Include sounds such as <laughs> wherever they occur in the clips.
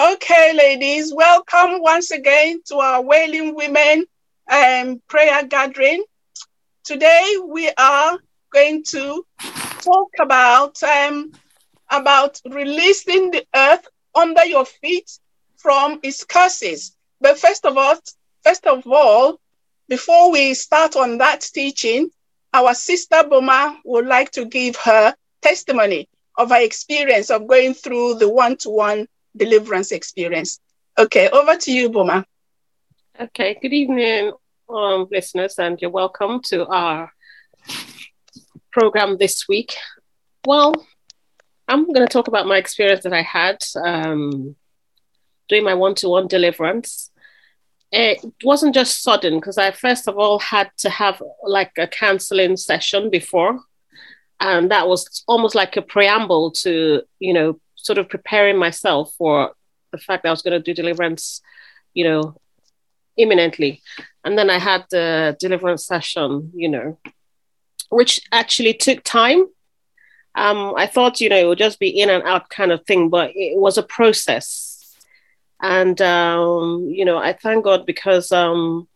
Okay, ladies, welcome once again to our Wailing Women um, prayer gathering. Today we are going to talk about um, about releasing the earth under your feet from its curses. But first of all, first of all, before we start on that teaching, our sister Boma would like to give her testimony of her experience of going through the one-to-one deliverance experience. Okay, over to you, Boma. Okay, good evening, um, listeners, and you're welcome to our program this week. Well, I'm going to talk about my experience that I had um, doing my one to one deliverance. It wasn't just sudden because I first of all had to have like a counseling session before. And that was almost like a preamble to, you know, sort of preparing myself for the fact that I was going to do deliverance, you know, imminently. And then I had the deliverance session, you know, which actually took time. Um, I thought, you know, it would just be in and out kind of thing, but it was a process. And, um, you know, I thank God because um,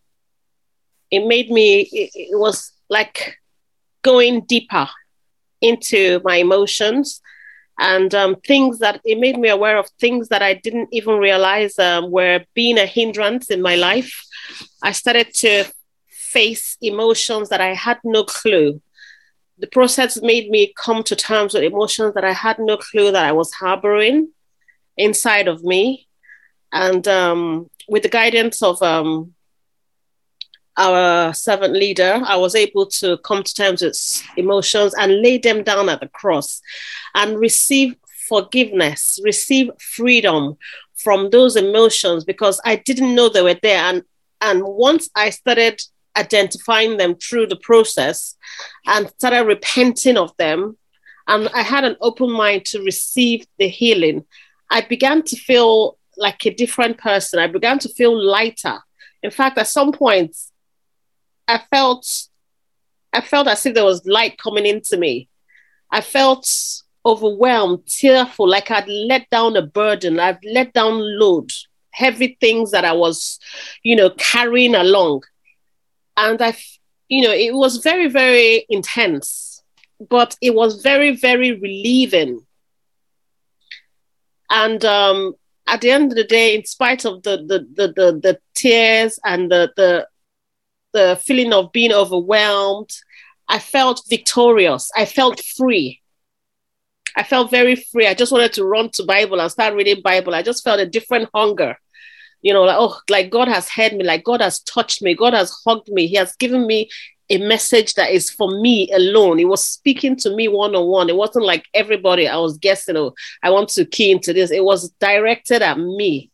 it made me, it, it was like going deeper into my emotions and um, things that it made me aware of things that I didn't even realize um, were being a hindrance in my life. I started to face emotions that I had no clue. The process made me come to terms with emotions that I had no clue that I was harboring inside of me. And um, with the guidance of um, our servant leader, I was able to come to terms with emotions and lay them down at the cross and receive forgiveness, receive freedom from those emotions because I didn't know they were there. And, and once I started identifying them through the process and started repenting of them, and I had an open mind to receive the healing, I began to feel like a different person. I began to feel lighter. In fact, at some point, I felt I felt as if there was light coming into me. I felt overwhelmed, tearful, like I'd let down a burden, I've let down load, heavy things that I was, you know, carrying along. And I, you know, it was very, very intense, but it was very, very relieving. And um, at the end of the day, in spite of the the the the, the tears and the the the feeling of being overwhelmed. I felt victorious. I felt free. I felt very free. I just wanted to run to Bible and start reading Bible. I just felt a different hunger. You know, like, oh, like God has heard me, like God has touched me, God has hugged me, He has given me a message that is for me alone. He was speaking to me one on one. It wasn't like everybody I was guessing, oh, I want to key into this. It was directed at me,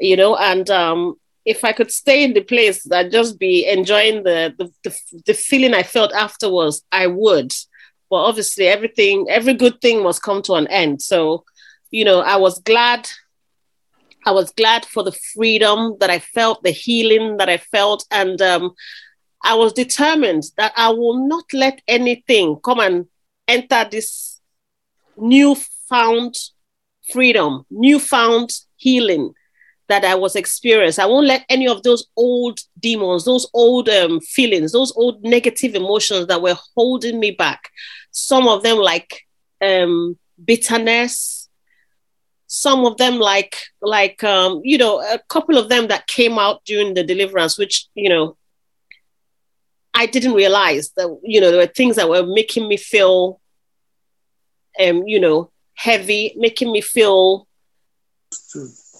you know, and um, if I could stay in the place that just be enjoying the, the, the, the feeling I felt afterwards, I would. But obviously, everything, every good thing must come to an end. So, you know, I was glad. I was glad for the freedom that I felt, the healing that I felt, and um, I was determined that I will not let anything come and enter this newfound freedom, newfound healing that I was experienced. I won't let any of those old demons, those old um, feelings, those old negative emotions that were holding me back. Some of them like um, bitterness. Some of them like like um, you know a couple of them that came out during the deliverance, which you know I didn't realize that you know there were things that were making me feel um, you know heavy, making me feel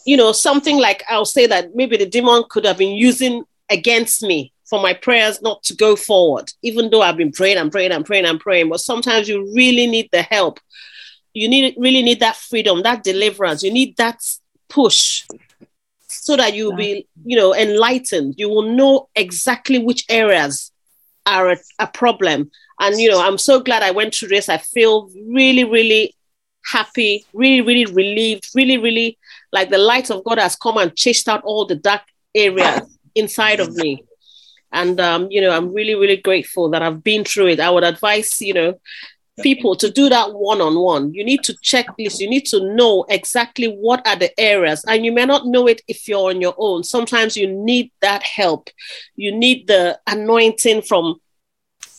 you know, something like I'll say that maybe the demon could have been using against me for my prayers not to go forward, even though I've been praying and praying and praying and praying. But sometimes you really need the help. You need really need that freedom, that deliverance. You need that push so that you'll be, you know, enlightened. You will know exactly which areas are a, a problem. And you know, I'm so glad I went through this. I feel really, really happy, really, really relieved, really, really like the light of God has come and chased out all the dark areas inside of me. And, um, you know, I'm really, really grateful that I've been through it. I would advise, you know, people to do that one on one. You need to check this. You need to know exactly what are the areas, and you may not know it if you're on your own. Sometimes you need that help. You need the anointing from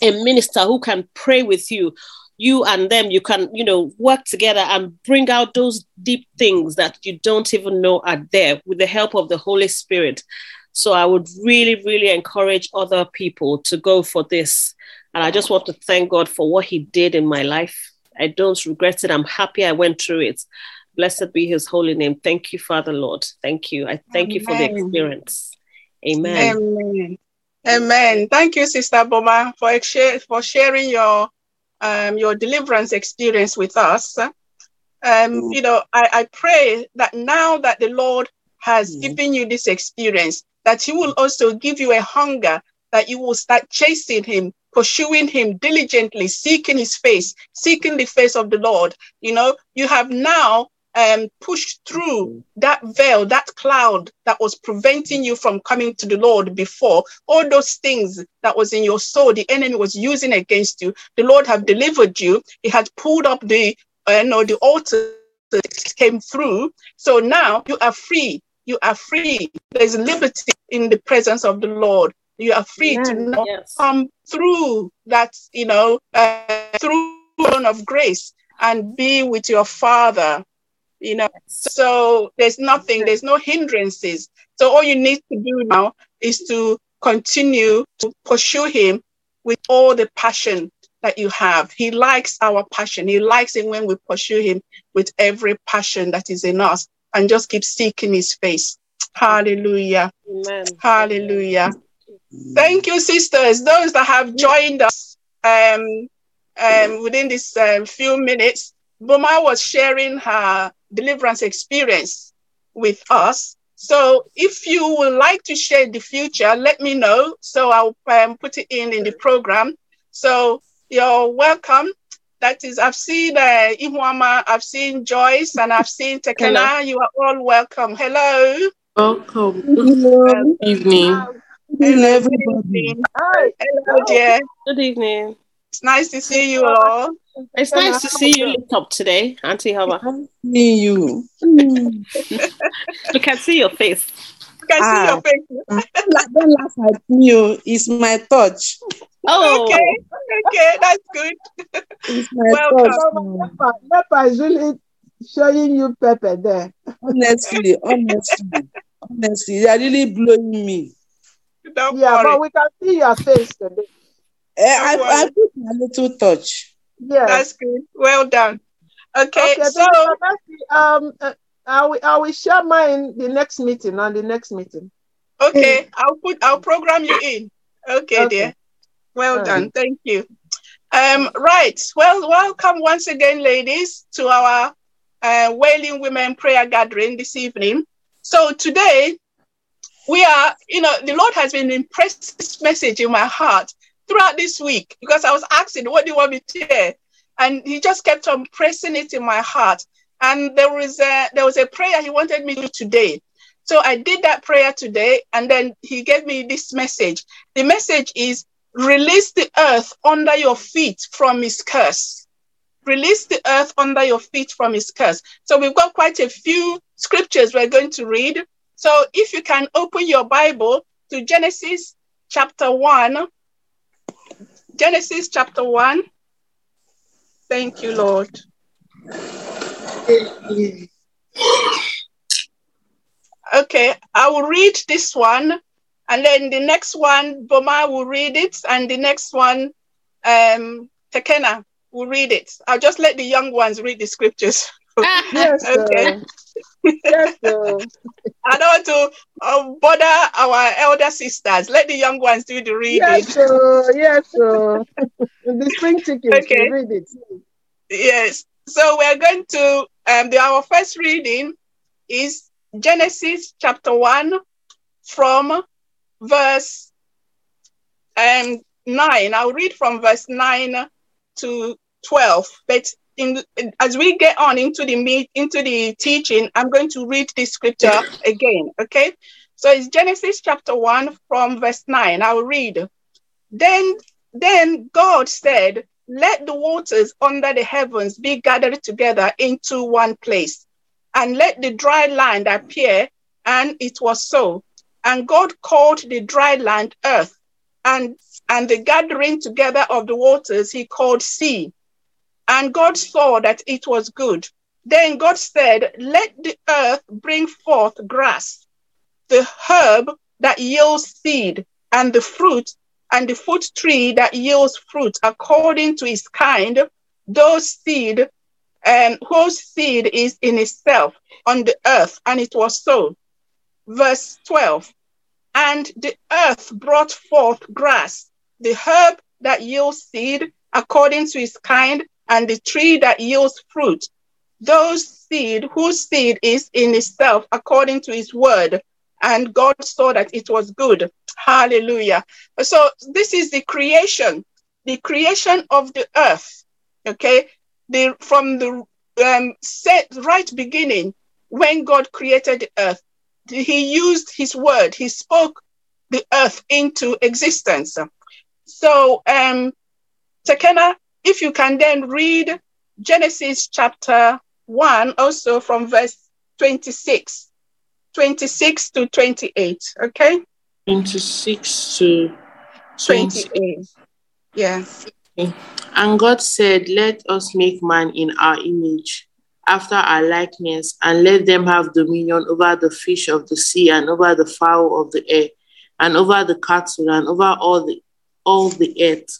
a minister who can pray with you. You and them, you can, you know, work together and bring out those deep things that you don't even know are there with the help of the Holy Spirit. So I would really, really encourage other people to go for this and I just want to thank God for what He did in my life. I don't regret it. I'm happy I went through it. Blessed be His holy name. Thank you, Father Lord. Thank you. I thank Amen. you for the experience. Amen. Amen. Amen. Thank you, Sister Boma, for for sharing your um, your deliverance experience with us. Um, mm. You know, I, I pray that now that the Lord has mm. given you this experience, that He will also give you a hunger that you will start chasing Him pursuing him diligently, seeking his face, seeking the face of the Lord. You know, you have now um, pushed through that veil, that cloud that was preventing you from coming to the Lord before. All those things that was in your soul, the enemy was using against you. The Lord have delivered you. He had pulled up the, uh, you know, the altar that came through. So now you are free. You are free. There's liberty in the presence of the Lord. You are free to now yes. come through that, you know, uh, through of grace and be with your Father. You know, so there's nothing, there's no hindrances. So all you need to do now is to continue to pursue Him with all the passion that you have. He likes our passion. He likes it when we pursue Him with every passion that is in us and just keep seeking His face. Hallelujah. Amen. Hallelujah. Thank you, sisters. Those that have joined us um, um, within this uh, few minutes, Boma was sharing her deliverance experience with us. So if you would like to share the future, let me know. So I'll um, put it in in the program. So you're welcome. That is, I've seen uh, Ihuama, I've seen Joyce, and I've seen Tekena. Hello. You are all welcome. Hello. Welcome. Good evening. Hello, everybody. Hi. Hello, dear. Good evening. It's nice to see you all. It's nice to see you lit up today, Auntie Hava. See you. we can see your face. We can ah, see your face. <laughs> don't laugh at me. Oh. It's my touch. Oh, okay. Okay, that's good. It's my Welcome. touch. Pepper is really showing you pepper there. Honestly, <laughs> honestly, honestly, they are really blowing me. Don't yeah, worry. but we can see your face today. Uh, I, I put a little touch. Yeah, that's good. Well done. Okay, okay so um, uh, I will I will share mine the next meeting on the next meeting. Okay, I'll put I'll program you in. Okay, okay. dear. Well done. Thank you. Um, right. Well, welcome once again, ladies, to our uh, Wailing Women Prayer Gathering this evening. So today we are, you know, the Lord has been impressed this message in my heart throughout this week because I was asking, what do you want me to hear? And he just kept on pressing it in my heart. And there was a there was a prayer he wanted me to do today. So I did that prayer today, and then he gave me this message. The message is release the earth under your feet from his curse. Release the earth under your feet from his curse. So we've got quite a few scriptures we're going to read. So if you can open your Bible to Genesis chapter 1. Genesis chapter 1. Thank you, Lord. Okay, I will read this one, and then the next one, Boma will read it, and the next one, um, Tekena will read it. I'll just let the young ones read the scriptures. <laughs> yes. <laughs> Okay. yes. I don't want to uh, bother our elder sisters. Let the young ones do the reading. Yes, sir. Yes, sir. <laughs> the spring chicken. Okay. Read it. Yes. So we're going to um, the, our first reading is Genesis chapter one from verse um, nine. I'll read from verse nine to twelve, but in, as we get on into the meet into the teaching, I'm going to read this scripture <coughs> again. Okay, so it's Genesis chapter one from verse nine. I'll read. Then, then God said, let the waters under the heavens be gathered together into one place, and let the dry land appear. And it was so. And God called the dry land earth, and, and the gathering together of the waters he called sea. And God saw that it was good. Then God said, Let the earth bring forth grass, the herb that yields seed, and the fruit and the fruit tree that yields fruit according to its kind, those seed and um, whose seed is in itself on the earth, and it was so. Verse 12 And the earth brought forth grass, the herb that yields seed according to its kind, and the tree that yields fruit, those seed whose seed is in itself according to his word. And God saw that it was good. Hallelujah. So this is the creation, the creation of the earth. Okay. The from the um, set right beginning when God created the earth, he used his word, he spoke the earth into existence. So um Tekena, if you can then read Genesis chapter 1, also from verse 26, 26 to 28, okay? 26 to 28. Yes. Okay. And God said, Let us make man in our image, after our likeness, and let them have dominion over the fish of the sea, and over the fowl of the air, and over the cattle, and over all the all the earth,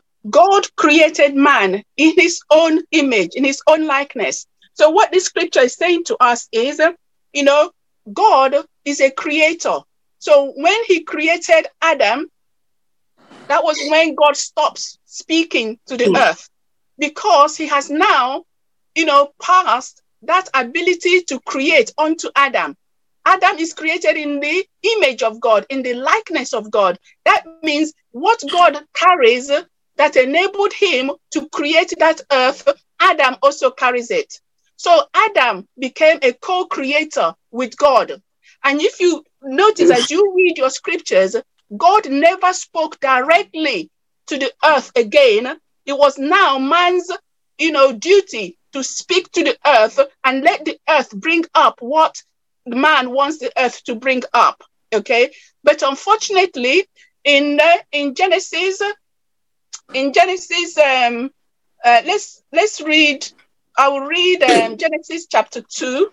God created man in his own image, in his own likeness. So, what this scripture is saying to us is, you know, God is a creator. So, when he created Adam, that was when God stops speaking to the mm. earth because he has now, you know, passed that ability to create onto Adam. Adam is created in the image of God, in the likeness of God. That means what God carries that enabled him to create that earth, Adam also carries it. So Adam became a co creator with God. And if you notice as you read your scriptures, God never spoke directly to the earth again. It was now man's, you know, duty to speak to the earth and let the earth bring up what man wants the earth to bring up. Okay, but unfortunately, in uh, in Genesis in Genesis, um, uh, let's let's read. I will read um, <coughs> Genesis chapter two.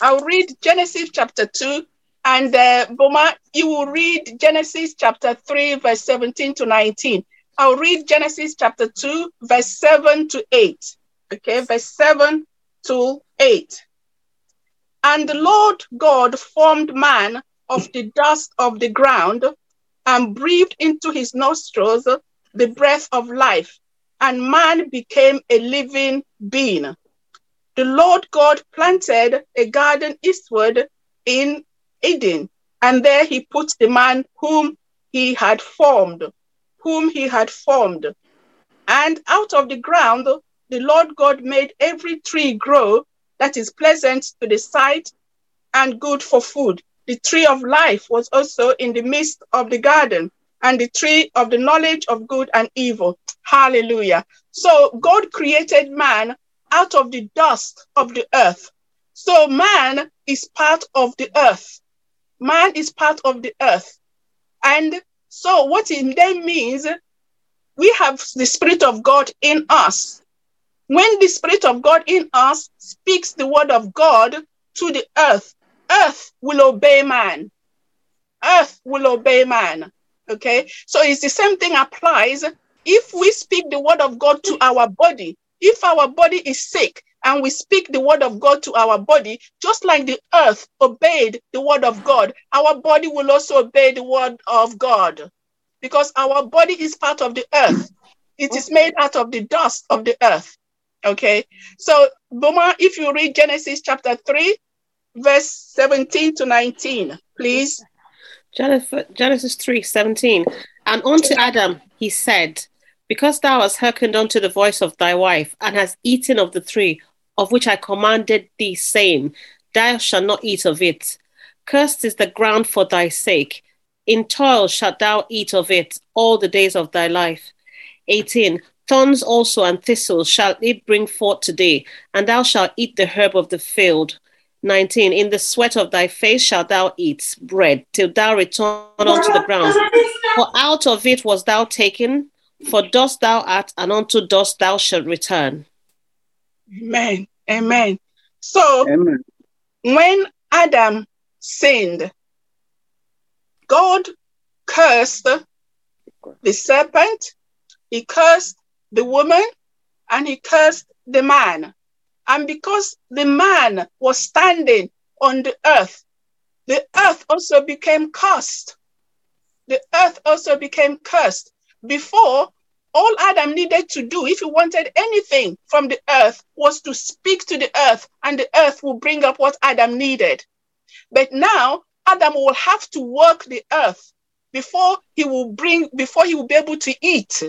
I'll read Genesis chapter two, and uh, Boma, you will read Genesis chapter three, verse seventeen to nineteen. I'll read Genesis chapter two, verse seven to eight. Okay, verse seven to eight. And the Lord God formed man of the dust of the ground and breathed into his nostrils the breath of life, and man became a living being. The Lord God planted a garden eastward in Eden, and there he put the man whom he had formed, whom he had formed. And out of the ground, the Lord God made every tree grow that is pleasant to the sight and good for food. The tree of life was also in the midst of the garden, and the tree of the knowledge of good and evil. Hallelujah. So God created man out of the dust of the earth. So man is part of the earth. Man is part of the earth. And so what it then means, we have the Spirit of God in us. When the Spirit of God in us speaks the word of God to the earth, earth will obey man. Earth will obey man. Okay. So it's the same thing applies. If we speak the word of God to our body, if our body is sick and we speak the word of God to our body, just like the earth obeyed the word of God, our body will also obey the word of God. because our body is part of the earth. It is made out of the dust of the earth. Okay. So, Boma, if you read Genesis chapter 3, verse 17 to 19, please. Genesis 3 17. And unto Adam he said, Because thou hast hearkened unto the voice of thy wife, and hast eaten of the tree of which I commanded thee, saying, Thou shalt not eat of it. Cursed is the ground for thy sake. In toil shalt thou eat of it all the days of thy life. 18. Thorns also and thistles shall it bring forth today, and thou shalt eat the herb of the field. 19. In the sweat of thy face shalt thou eat bread, till thou return unto the ground. For out of it was thou taken, for dust thou art, and unto dust thou shalt return. Amen. Amen. So, Amen. when Adam sinned, God cursed the serpent, he cursed the woman, and he cursed the man. And because the man was standing on the earth, the earth also became cursed. The earth also became cursed. Before, all Adam needed to do, if he wanted anything from the earth, was to speak to the earth, and the earth will bring up what Adam needed. But now, Adam will have to work the earth before he will bring, before he will be able to eat.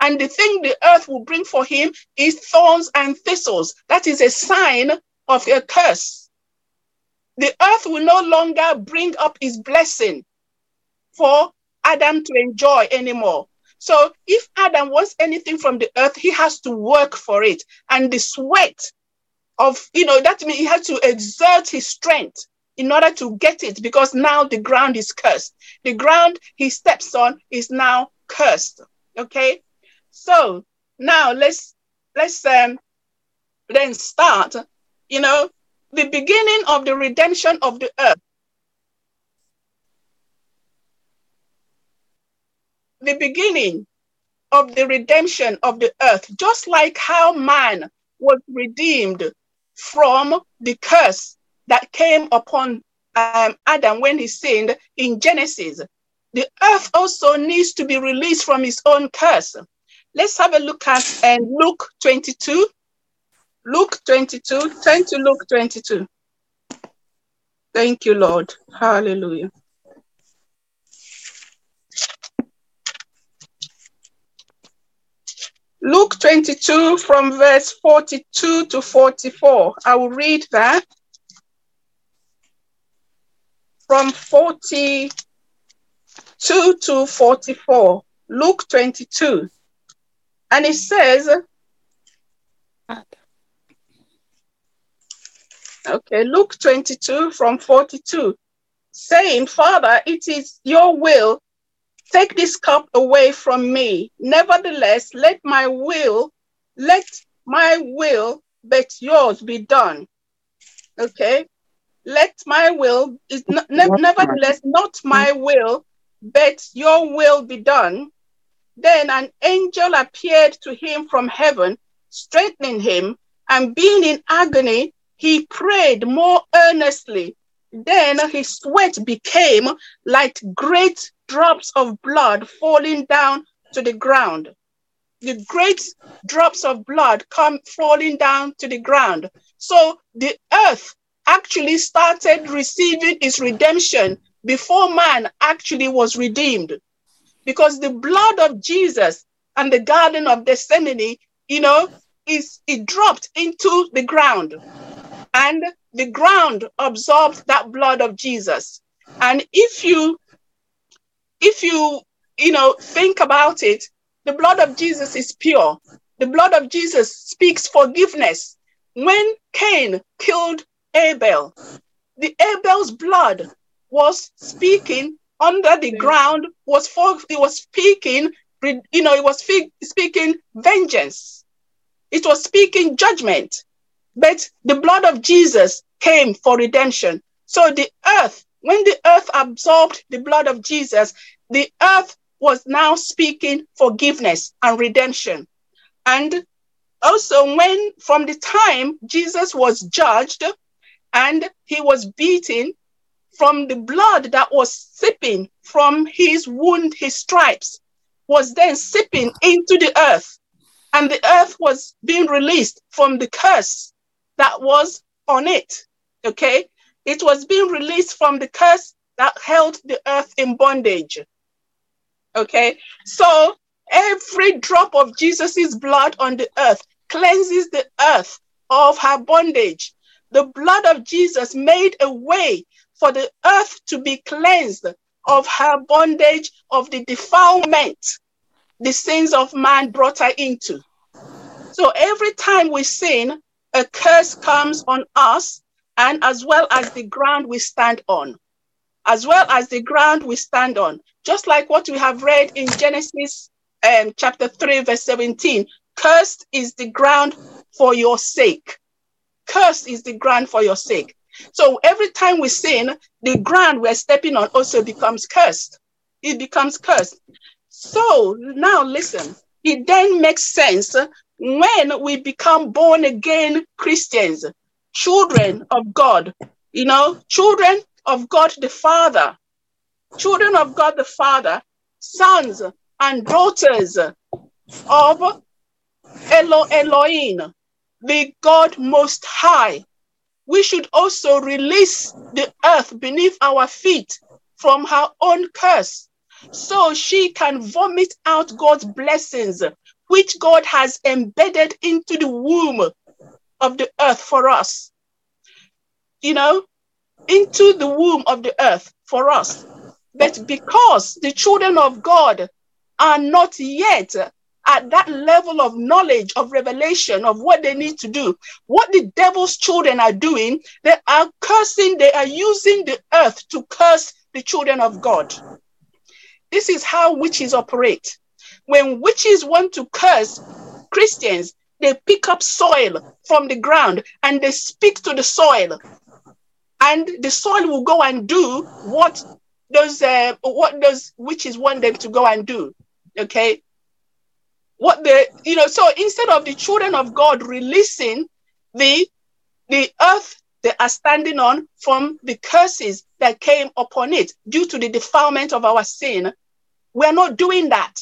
And the thing the earth will bring for him is thorns and thistles. That is a sign of a curse. The earth will no longer bring up his blessing for Adam to enjoy anymore. So if Adam wants anything from the earth, he has to work for it. And the sweat of, you know, that means he has to exert his strength in order to get it because now the ground is cursed. The ground he steps on is now cursed. Okay. So now let's let's um then start, you know, the beginning of the redemption of the earth. The beginning of the redemption of the earth, just like how man was redeemed from the curse that came upon um, Adam when he sinned in Genesis. The earth also needs to be released from its own curse. Let's have a look at uh, Luke 22. Luke 22. Turn to Luke 22. Thank you, Lord. Hallelujah. Luke 22 from verse 42 to 44. I will read that from 42 to 44. Luke 22. And it says, okay, Luke 22 from 42, saying, Father, it is your will, take this cup away from me. Nevertheless, let my will, let my will, but yours be done. Okay, let my will is not, ne- nevertheless not my will, but your will be done. Then an angel appeared to him from heaven, strengthening him, and being in agony, he prayed more earnestly. Then his sweat became like great drops of blood falling down to the ground. The great drops of blood come falling down to the ground. So the earth actually started receiving its redemption before man actually was redeemed. Because the blood of Jesus and the Garden of Gethsemane, you know, is it dropped into the ground. And the ground absorbed that blood of Jesus. And if you if you you know think about it, the blood of Jesus is pure. The blood of Jesus speaks forgiveness. When Cain killed Abel. The Abel's blood was speaking under the ground, was for it was speaking, you know, it was speaking vengeance. It was speaking judgment. But the blood of Jesus came for redemption. So the earth, when the earth absorbed the blood of Jesus, the earth was now speaking forgiveness and redemption. And also, when from the time Jesus was judged, and he was beaten from the blood that was sipping from his wound, his stripes, was then sipping into the earth. And the earth was being released from the curse that was on it. Okay? It was being released from the curse that held the earth in bondage. Okay? So every drop of Jesus's blood on the earth cleanses the earth of her bondage. The blood of Jesus made a way for the earth to be cleansed of her bondage, of the defilement the sins of man brought her into. So every time we sin, a curse comes on us and as well as the ground we stand on. As well as the ground we stand on. Just like what we have read in Genesis um, chapter 3, verse 17 cursed is the ground for your sake. Cursed is the ground for your sake. So every time we sin, the ground we're stepping on also becomes cursed. It becomes cursed. So now listen, it then makes sense when we become born again Christians, children of God, you know, children of God the Father, children of God the Father, sons and daughters of Elo Elohim, the God Most High. We should also release the earth beneath our feet from her own curse so she can vomit out God's blessings, which God has embedded into the womb of the earth for us. You know, into the womb of the earth for us. But because the children of God are not yet at that level of knowledge, of revelation, of what they need to do. What the devil's children are doing, they are cursing, they are using the earth to curse the children of God. This is how witches operate. When witches want to curse Christians, they pick up soil from the ground and they speak to the soil. And the soil will go and do what those uh, what those witches want them to go and do. Okay what the you know so instead of the children of god releasing the the earth they are standing on from the curses that came upon it due to the defilement of our sin we're not doing that.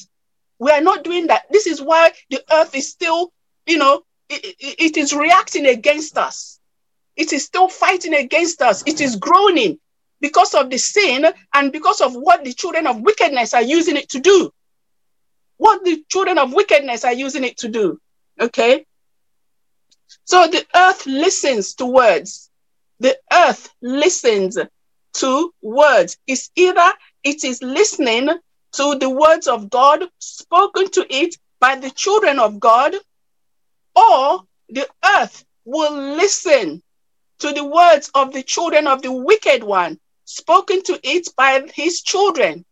We are not doing that. This is why the earth is still you know it, it is reacting against us. It is still fighting against us. It is groaning because of the sin and because of what the children of wickedness are using it to do what the children of wickedness are using it to do. Okay? So the earth listens to words. The earth listens to words. It's either it is listening to the words of God spoken to it by the children of God, or the earth will listen to the words of the children of the wicked one spoken to it by his children.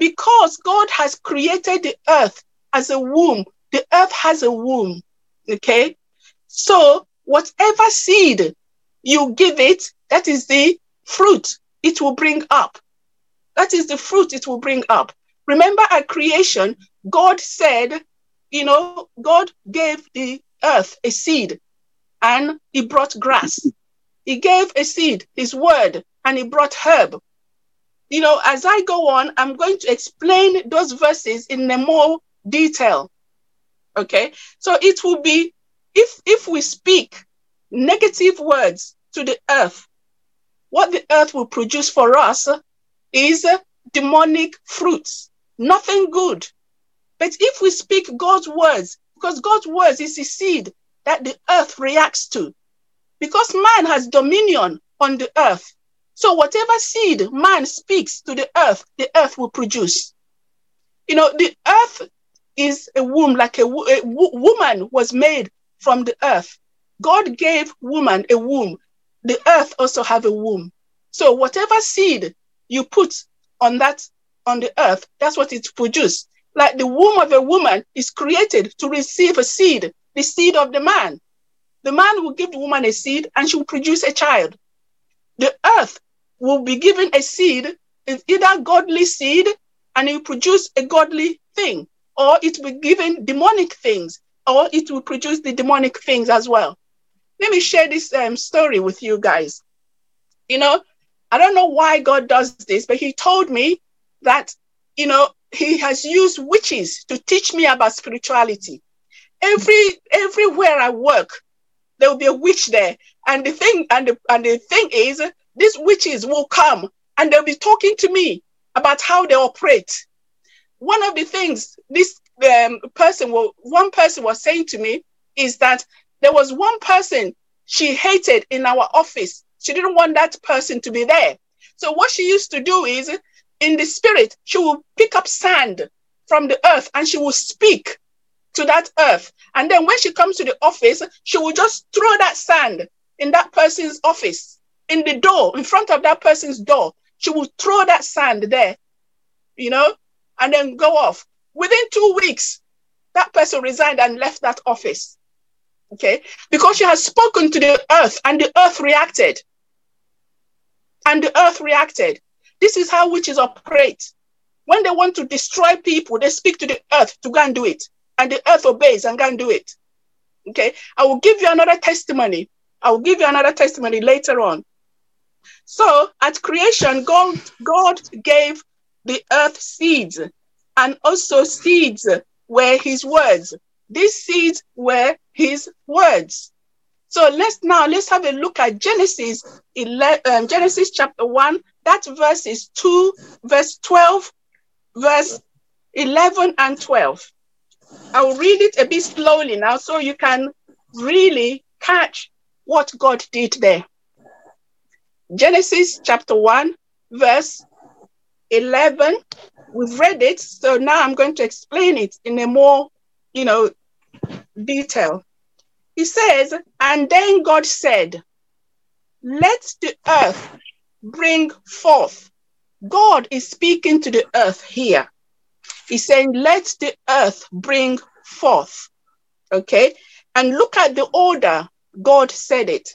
Because God has created the earth as a womb, the earth has a womb. Okay? So, whatever seed you give it, that is the fruit it will bring up. That is the fruit it will bring up. Remember at creation, God said, you know, God gave the earth a seed and he brought grass. He gave a seed, his word, and he brought herb you know, as I go on, I'm going to explain those verses in a more detail. Okay. So it will be if if we speak negative words to the earth, what the earth will produce for us is demonic fruits, nothing good. But if we speak God's words, because God's words is the seed that the earth reacts to, because man has dominion on the earth, so whatever seed man speaks to the earth, the earth will produce. You know, the earth is a womb, like a, woman was made from the earth. God gave woman a womb. The earth also have a womb. So whatever seed you put on that on the earth, that's what it produces. Like the womb of a woman is created to receive a seed, the seed of the man. The man will give the woman a seed and she will produce a child. The earth will be given a seed, it's either godly seed and it will produce a godly thing, or it will be given demonic things, or it will produce the demonic things as well. Let me share this um, story with you guys. You know, I don't know why God does this, but He told me that, you know, He has used witches to teach me about spirituality. Every everywhere I work, there will be a witch there. And the thing and the and the thing is, these witches will come and they'll be talking to me about how they operate. One of the things this um, person, will, one person was saying to me is that there was one person she hated in our office. She didn't want that person to be there. So what she used to do is, in the spirit, she will pick up sand from the earth and she will speak to that earth. And then when she comes to the office, she will just throw that sand in that person's office, in the door, in front of that person's door. She will throw that sand there, you know, and then go off. Within two weeks, that person resigned and left that office. Okay, because she has spoken to the earth and the earth reacted. And the earth reacted. This is how witches operate. When they want to destroy people, they speak to the earth to go and do it. And the earth obeys and go and do it. Okay, I will give you another testimony. I will give you another testimony later on. So at creation, God, God gave the earth seeds, and also seeds were his words. These seeds were his words. So let's now let's have a look at Genesis 11, um, Genesis chapter 1. That verse is 2, verse 12, verse 11 and 12. I'll read it a bit slowly now so you can really catch what God did there. Genesis chapter 1, verse 11. We've read it, so now I'm going to explain it in a more, you know, detail. He says, And then God said, Let the earth bring forth. God is speaking to the earth here. He's saying, Let the earth bring forth. Okay? And look at the order God said it.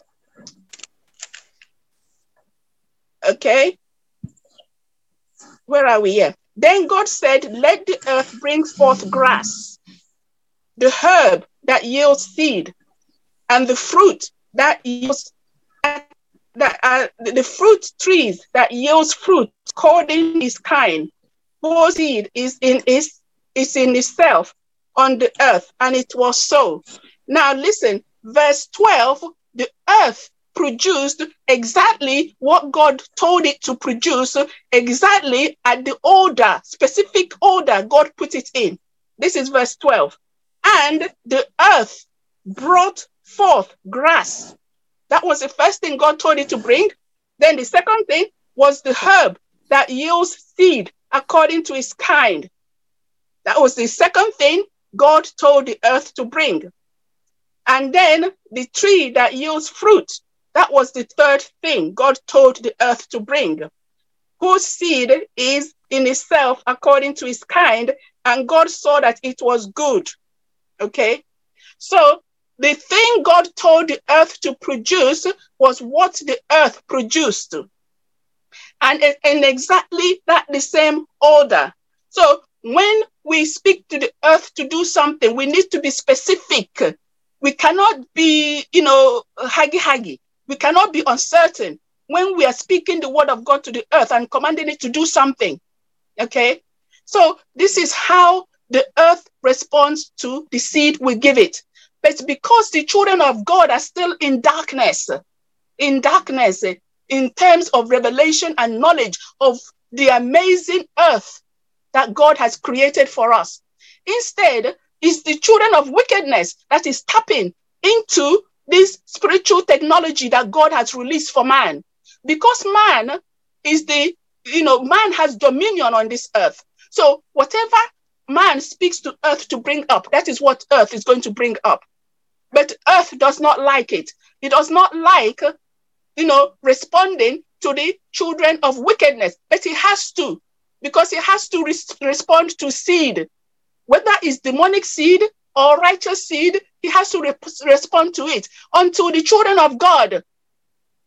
Okay? Where are we here? Then God said, Let the earth bring forth grass, the herb that yields seed, and the fruit that yields that are the fruit trees that yields fruit according its kind, whose seed is in is is in itself on the earth, and it was so. Now listen, verse 12, the earth produced exactly what God told it to produce, exactly at the order, specific order God put it in. This is verse 12. And the earth brought forth grass. That was the first thing God told it to bring. Then the second thing was the herb that yields seed according to its kind. That was the second thing God told the earth to bring. And then the tree that yields fruit. That was the third thing God told the earth to bring, whose seed is in itself according to its kind. And God saw that it was good. Okay. So the thing God told the earth to produce was what the earth produced. And in exactly that the same order. So when we speak to the earth to do something, we need to be specific. We cannot be, you know, haggy haggy. We cannot be uncertain when we are speaking the word of God to the earth and commanding it to do something. Okay? So this is how the earth responds to the seed we give it. But because the children of God are still in darkness, in darkness, in terms of revelation and knowledge of the amazing earth that God has created for us. Instead, it's the children of wickedness that is tapping into this spiritual technology that God has released for man. Because man is the, you know, man has dominion on this earth. So whatever man speaks to earth to bring up, that is what earth is going to bring up. But earth does not like it. It does not like, you know, responding to the children of wickedness. But it has to, because it has to res- respond to seed. Whether it's demonic seed or righteous seed, he has to re- respond to it until the children of God,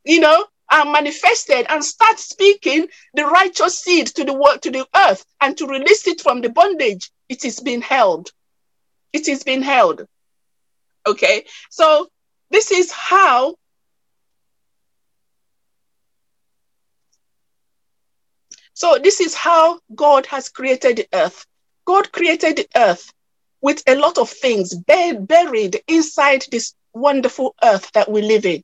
you know, are manifested and start speaking the righteous seed to the world, to the earth, and to release it from the bondage. It is being held. It is being held. Okay, so this is how So this is how God has created the earth. God created the earth with a lot of things buried inside this wonderful earth that we live in.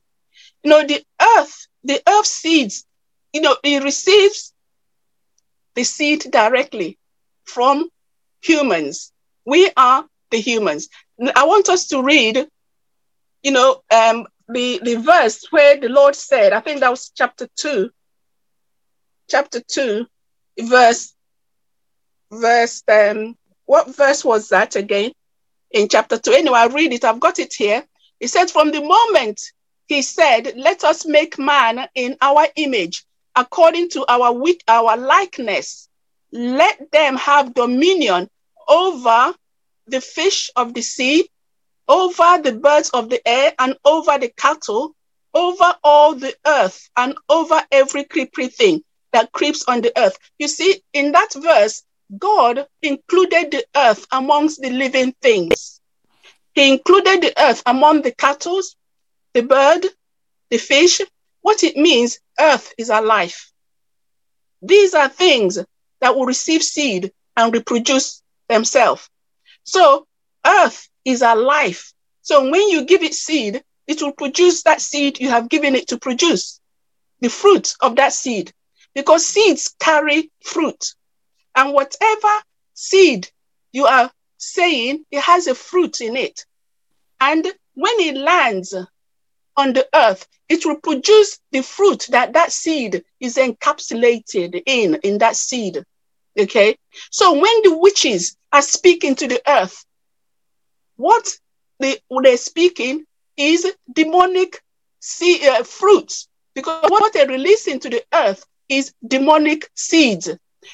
You know, the earth, the earth seeds, you know, it receives the seed directly from humans. We are the humans. I want us to read, you know, um, the, the verse where the Lord said, I think that was chapter 2, chapter 2, verse, verse, um, what verse was that again? In chapter 2. Anyway, I read it, I've got it here. He said, From the moment he said, Let us make man in our image, according to our wit, our likeness. Let them have dominion over the fish of the sea, over the birds of the air, and over the cattle, over all the earth, and over every creepy thing that creeps on the earth. You see, in that verse, God included the earth amongst the living things. He included the earth among the cattle, the bird, the fish. What it means, earth is alive. These are things that will receive seed and reproduce themselves. So earth is alive. So when you give it seed, it will produce that seed you have given it to produce, the fruit of that seed, because seeds carry fruit. And whatever seed you are saying, it has a fruit in it. And when it lands on the earth, it will produce the fruit that that seed is encapsulated in, in that seed. Okay. So when the witches are speaking to the earth, what they, they're speaking is demonic see, uh, fruits because what they're releasing to the earth is demonic seeds.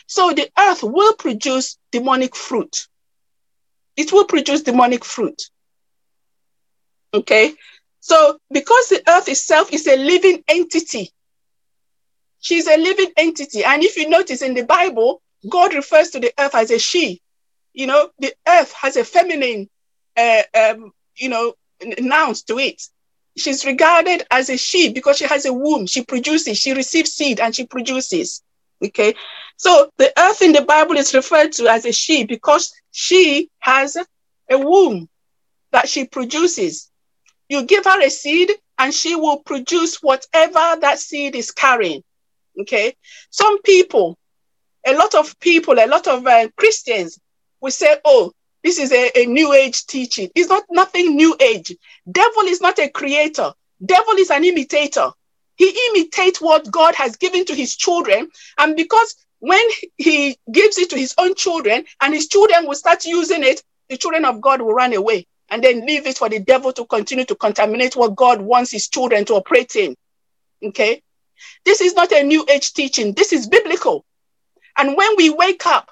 So the earth will produce demonic fruit. It will produce demonic fruit. Okay. So because the earth itself is a living entity, she's a living entity. And if you notice in the Bible, God refers to the earth as a she. You know, the earth has a feminine, uh, um, you know, nouns to it. She's regarded as a she because she has a womb. She produces, she receives seed and she produces. Okay. So the earth in the Bible is referred to as a she because she has a womb that she produces. You give her a seed and she will produce whatever that seed is carrying. Okay. Some people, a lot of people, a lot of uh, Christians will say, oh, this is a, a new age teaching. It's not nothing new age. Devil is not a creator. Devil is an imitator. He imitates what God has given to his children. And because when he gives it to his own children and his children will start using it, the children of God will run away and then leave it for the devil to continue to contaminate what God wants his children to operate in. Okay? This is not a new age teaching. This is biblical. And when we wake up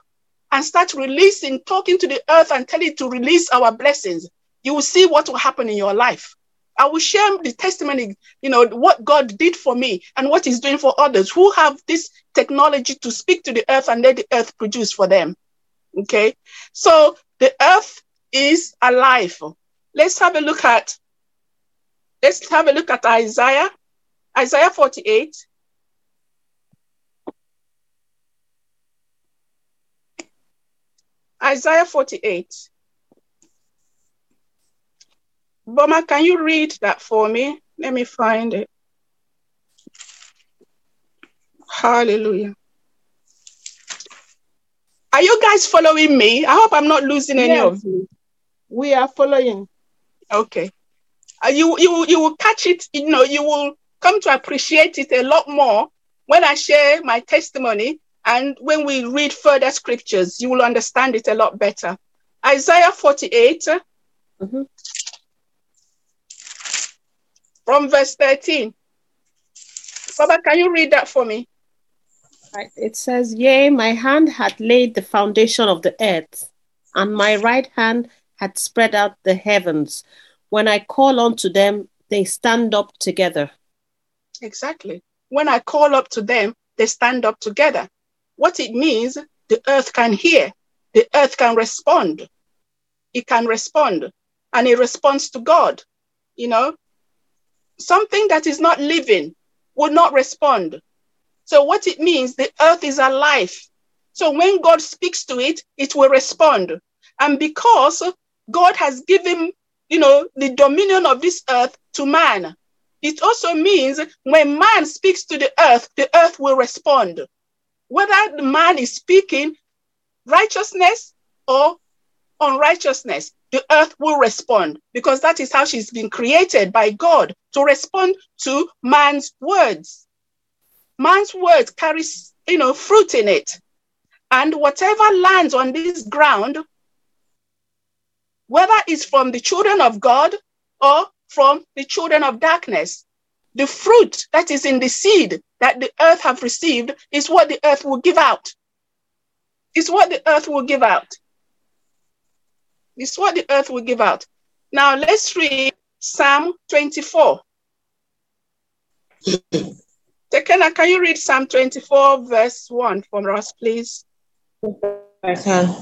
and start releasing, talking to the earth and tell it to release our blessings, you will see what will happen in your life. I will share the testimony, you know, what God did for me and what He's doing for others who have this technology to speak to the earth and let the earth produce for them. Okay. So the earth is alive. Let's have a look at let's have a look at Isaiah. Isaiah 48. Isaiah 48. Boma, can you read that for me? Let me find it. Hallelujah. Are you guys following me? I hope I'm not losing any yes, of you. We are following. Okay. Uh, you you you will catch it. You know you will come to appreciate it a lot more when I share my testimony and when we read further scriptures, you will understand it a lot better. Isaiah 48, mm-hmm. From verse 13. Baba, can you read that for me? It says, Yea, my hand had laid the foundation of the earth, and my right hand had spread out the heavens. When I call unto them, they stand up together. Exactly. When I call up to them, they stand up together. What it means, the earth can hear, the earth can respond. It can respond, and it responds to God. You know, something that is not living will not respond. So what it means, the earth is alive. So when God speaks to it, it will respond. And because God has given, you know, the dominion of this earth to man, it also means when man speaks to the earth, the earth will respond. Whether the man is speaking righteousness or unrighteousness, the earth will respond because that is how she's been created by God to respond to man's words. Man's words carries, you know, fruit in it. And whatever lands on this ground, whether it's from the children of God or from the children of darkness, the fruit that is in the seed that the earth have received is what the earth will give out. Is what the earth will give out. It's what the earth will give out. Now let's read Psalm 24. Tekena, can you read Psalm 24, verse 1 for us, please? I can.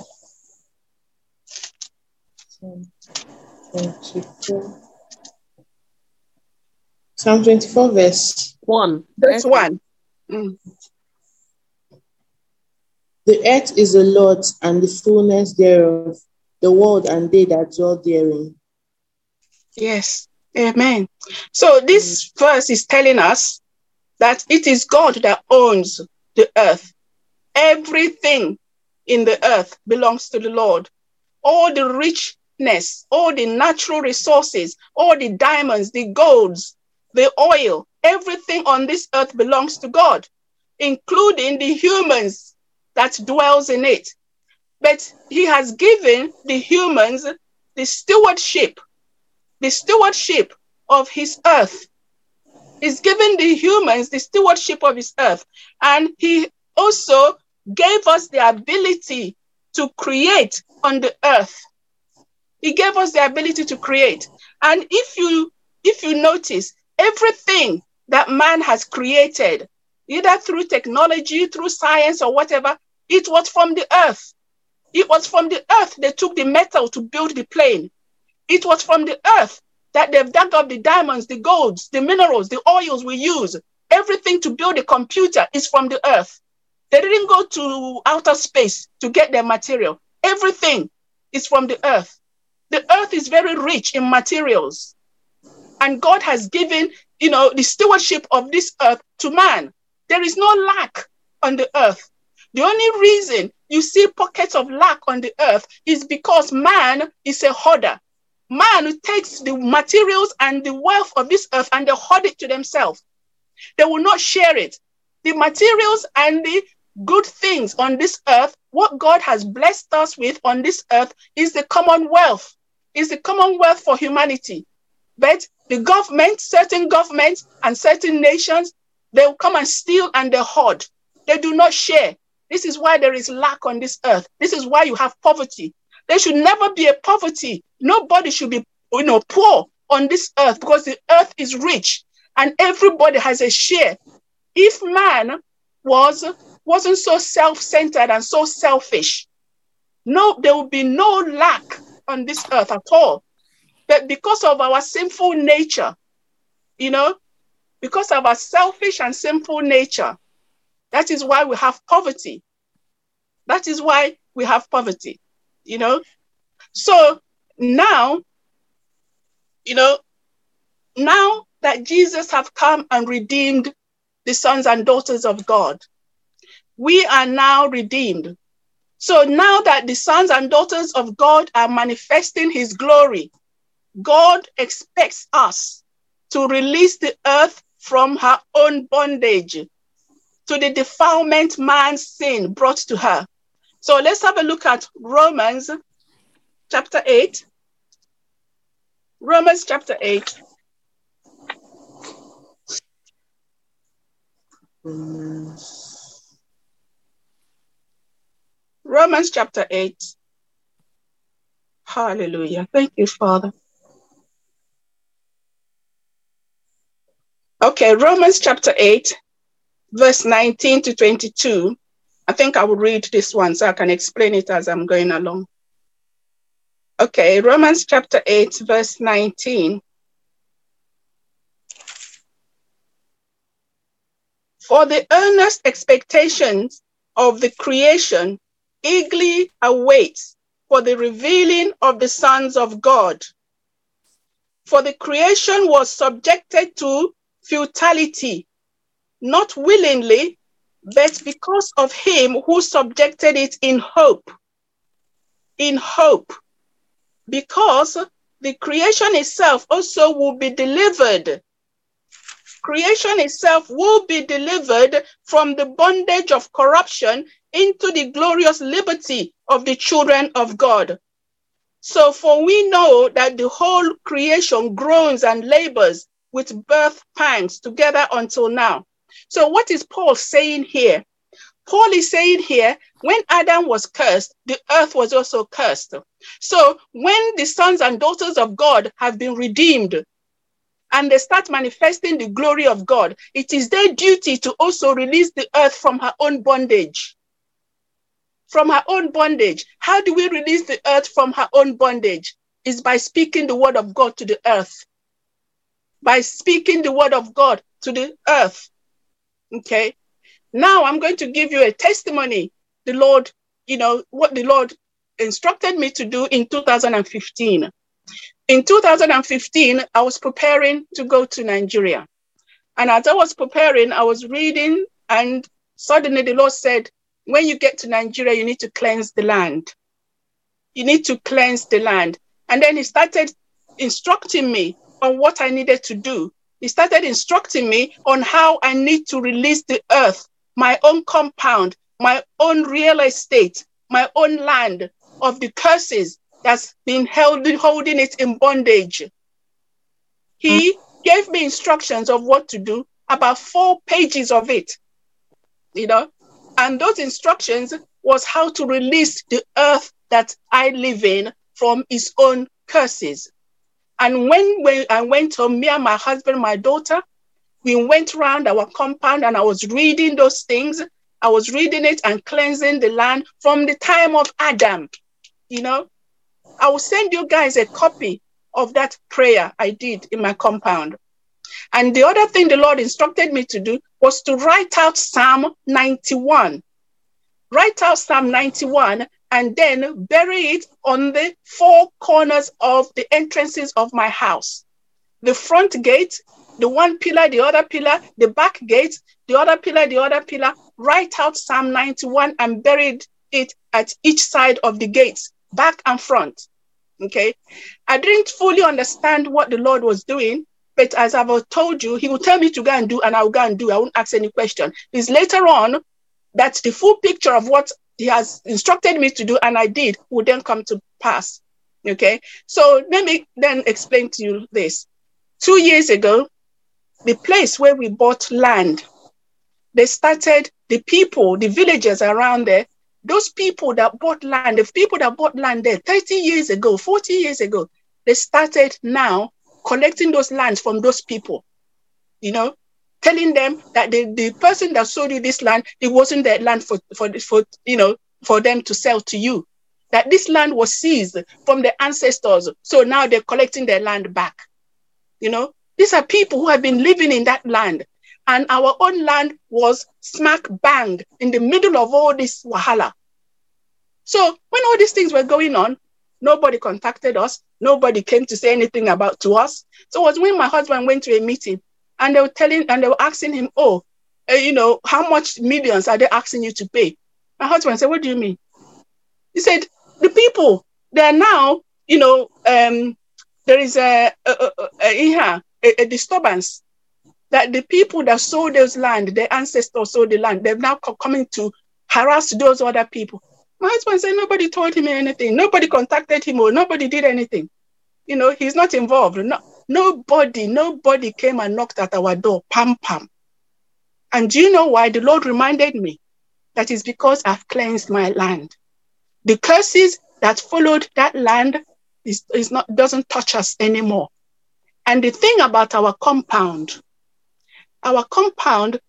Psalm 24. Psalm 24, verse 1. Verse 1. Mm. The earth is the Lord's and the fullness thereof, the world and they that dwell therein. Yes. Amen. So this mm. verse is telling us that it is God that owns the earth. Everything in the earth belongs to the Lord. All the richness, all the natural resources, all the diamonds, the golds, the oil, everything on this earth belongs to God, including the humans that dwells in it. But he has given the humans the stewardship, the stewardship of his earth. He's given the humans the stewardship of his earth. And he also gave us the ability to create on the earth. He gave us the ability to create. And if you if you notice, everything that man has created, either through technology, through science, or whatever, it was from the earth. It was from the earth they took the metal to build the plane. It was from the earth that they've dug up the diamonds, the golds, the minerals, the oils we use. Everything to build a computer is from the earth. They didn't go to outer space to get their material. Everything is from the earth. The earth is very rich in materials. And God has given, you know, the stewardship of this earth to man. There is no lack on the earth. The only reason you see pockets of lack on the earth is because man is a hoarder. Man who takes the materials and the wealth of this earth and they hoard it to themselves. They will not share it. The materials and the good things on this earth, what God has blessed us with on this earth is the commonwealth, is the commonwealth for humanity. But the government, certain governments and certain nations, they will come and steal and they hoard. They do not share. This is why there is lack on this earth. This is why you have poverty. There should never be a poverty. Nobody should be, you know, poor on this earth because the earth is rich and everybody has a share. If man was wasn't so self-centered and so selfish, no, there would be no lack on this earth at all. But because of our sinful nature, you know, because of our selfish and sinful nature, that is why we have poverty. That is why we have poverty, you know. So now, you know, now that Jesus have come and redeemed the sons and daughters of God, we are now redeemed. So now that the sons and daughters of God are manifesting his glory, God expects us to release the earth from her own bondage to the defilement man's sin brought to her. So let's have a look at Romans chapter 8. Romans chapter 8. Romans chapter 8. Hallelujah. Thank you, Father. Okay, Romans chapter 8, verse 19 to 22. I think I will read this one so I can explain it as I'm going along. Okay, Romans chapter 8, verse 19. For the earnest expectations of the creation eagerly awaits for the revealing of the sons of God. For the creation was subjected to futility, not willingly, but because of him who subjected it in hope. In hope. Because the creation itself also will be delivered. Creation itself will be delivered from the bondage of corruption into the glorious liberty of the children of God. So, for we know that the whole creation groans and labors with birth pangs together until now. So, what is Paul saying here? Paul is saying here, when Adam was cursed, the earth was also cursed. So, when the sons and daughters of God have been redeemed and they start manifesting the glory of God, it is their duty to also release the earth from her own bondage from her own bondage. How do we release the earth from her own bondage? Is by speaking the word of God to the earth. By speaking the word of God to the earth. Okay. Now I'm going to give you a testimony. The Lord, you know, what the Lord instructed me to do in 2015. In 2015, I was preparing to go to Nigeria. And as I was preparing, I was reading, and suddenly the Lord said, when you get to Nigeria, you need to cleanse the land. You need to cleanse the land. And then he started instructing me on what I needed to do. He started instructing me on how I need to release the earth, my own compound, my own real estate, my own land of the curses that's been held, holding it in bondage. He hmm. gave me instructions of what to do, about four pages of it. You know, and those instructions was how to release the earth that I live in from its own curses. And when, when I went home, me and my husband, my daughter, we went around our compound and I was reading those things. I was reading it and cleansing the land from the time of Adam. You know, I will send you guys a copy of that prayer I did in my compound. And the other thing the Lord instructed me to do was to write out Psalm 91. Write out Psalm 91 and then bury it on the four corners of the entrances of my house. The front gate, the one pillar, the other pillar, the back gate, the other pillar, the other pillar. Write out Psalm 91 and buried it at each side of the gates, back and front. Okay. I didn't fully understand what the Lord was doing but as I've told you, he will tell me to go and do, and I'll go and do. I won't ask any question. It's later on that the full picture of what he has instructed me to do, and I did, would then come to pass. Okay. So let me then explain to you this. Two years ago, the place where we bought land, they started the people, the villagers around there, those people that bought land, the people that bought land there 30 years ago, 40 years ago, they started now collecting those lands from those people, you know, telling them that the, the person that sold you this land, it wasn't their land for, for, for, you know, for them to sell to you. That this land was seized from the ancestors. So now they're collecting their land back. You know, these are people who have been living in that land. And our own land was smack bang in the middle of all this wahala. So when all these things were going on, Nobody contacted us. Nobody came to say anything about to us. So it was when my husband went to a meeting and they were telling and they were asking him, oh, uh, you know, how much millions are they asking you to pay? My husband said, what do you mean? He said, the people, they are now, you know, um, there is a, a, a, a, a, disturbance that the people that sold those land, their ancestors sold the land, they're now coming to harass those other people. My husband said nobody told him anything. Nobody contacted him or nobody did anything. You know, he's not involved. Nobody, nobody came and knocked at our door. Pam pam. And do you know why? The Lord reminded me that is because I've cleansed my land. The curses that followed that land is, is not doesn't touch us anymore. And the thing about our compound, our compound,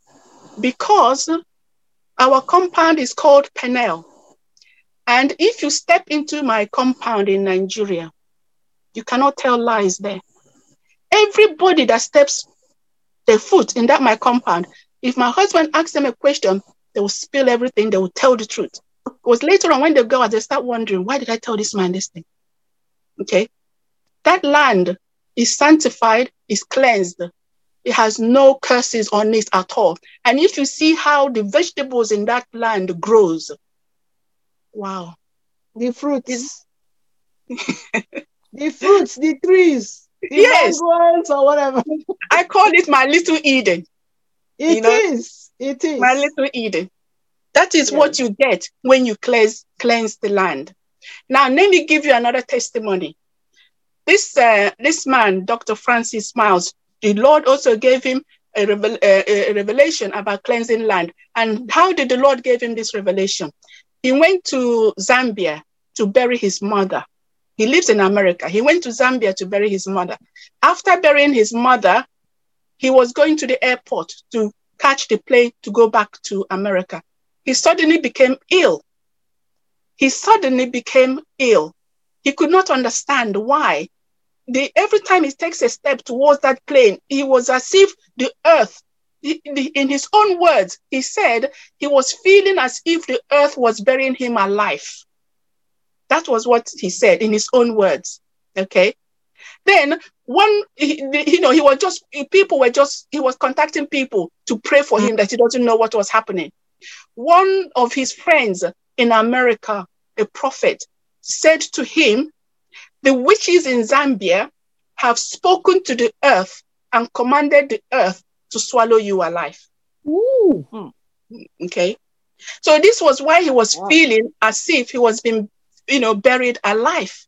because our compound is called Peniel. and if you step into my compound in Nigeria, you cannot tell lies there. Everybody that steps their foot in that my compound, If my husband asks them a question, they will spill everything, they will tell the truth. Because later on, when they go out, they start wondering, why did I tell this man this thing? Okay. That land is sanctified, is cleansed. It has no curses on it at all. And if you see how the vegetables in that land grows, wow. The fruits. <laughs> the fruits, the trees. Yes. or whatever. <laughs> I call it my little Eden. It you know? is. It is. My little Eden. That is yes. what you get when you cleanse, cleanse the land. Now, let me give you another testimony. This, uh, this man, Dr. Francis Myles, the Lord also gave him a, revel- a, a revelation about cleansing land. And how did the Lord give him this revelation? He went to Zambia to bury his mother. He lives in America. He went to Zambia to bury his mother. After burying his mother, he was going to the airport to catch the plane to go back to America. He suddenly became ill. He suddenly became ill. He could not understand why. The, every time he takes a step towards that plane, he was as if the earth, in his own words, he said he was feeling as if the earth was burying him alive. That was what he said in his own words. Okay. Then one, you know, he was just, people were just, he was contacting people to pray for him that he doesn't know what was happening. One of his friends in America, a prophet, said to him, The witches in Zambia have spoken to the earth and commanded the earth to swallow you alive. Ooh. Hmm. Okay. So this was why he was wow. feeling as if he was being, you know, buried alive.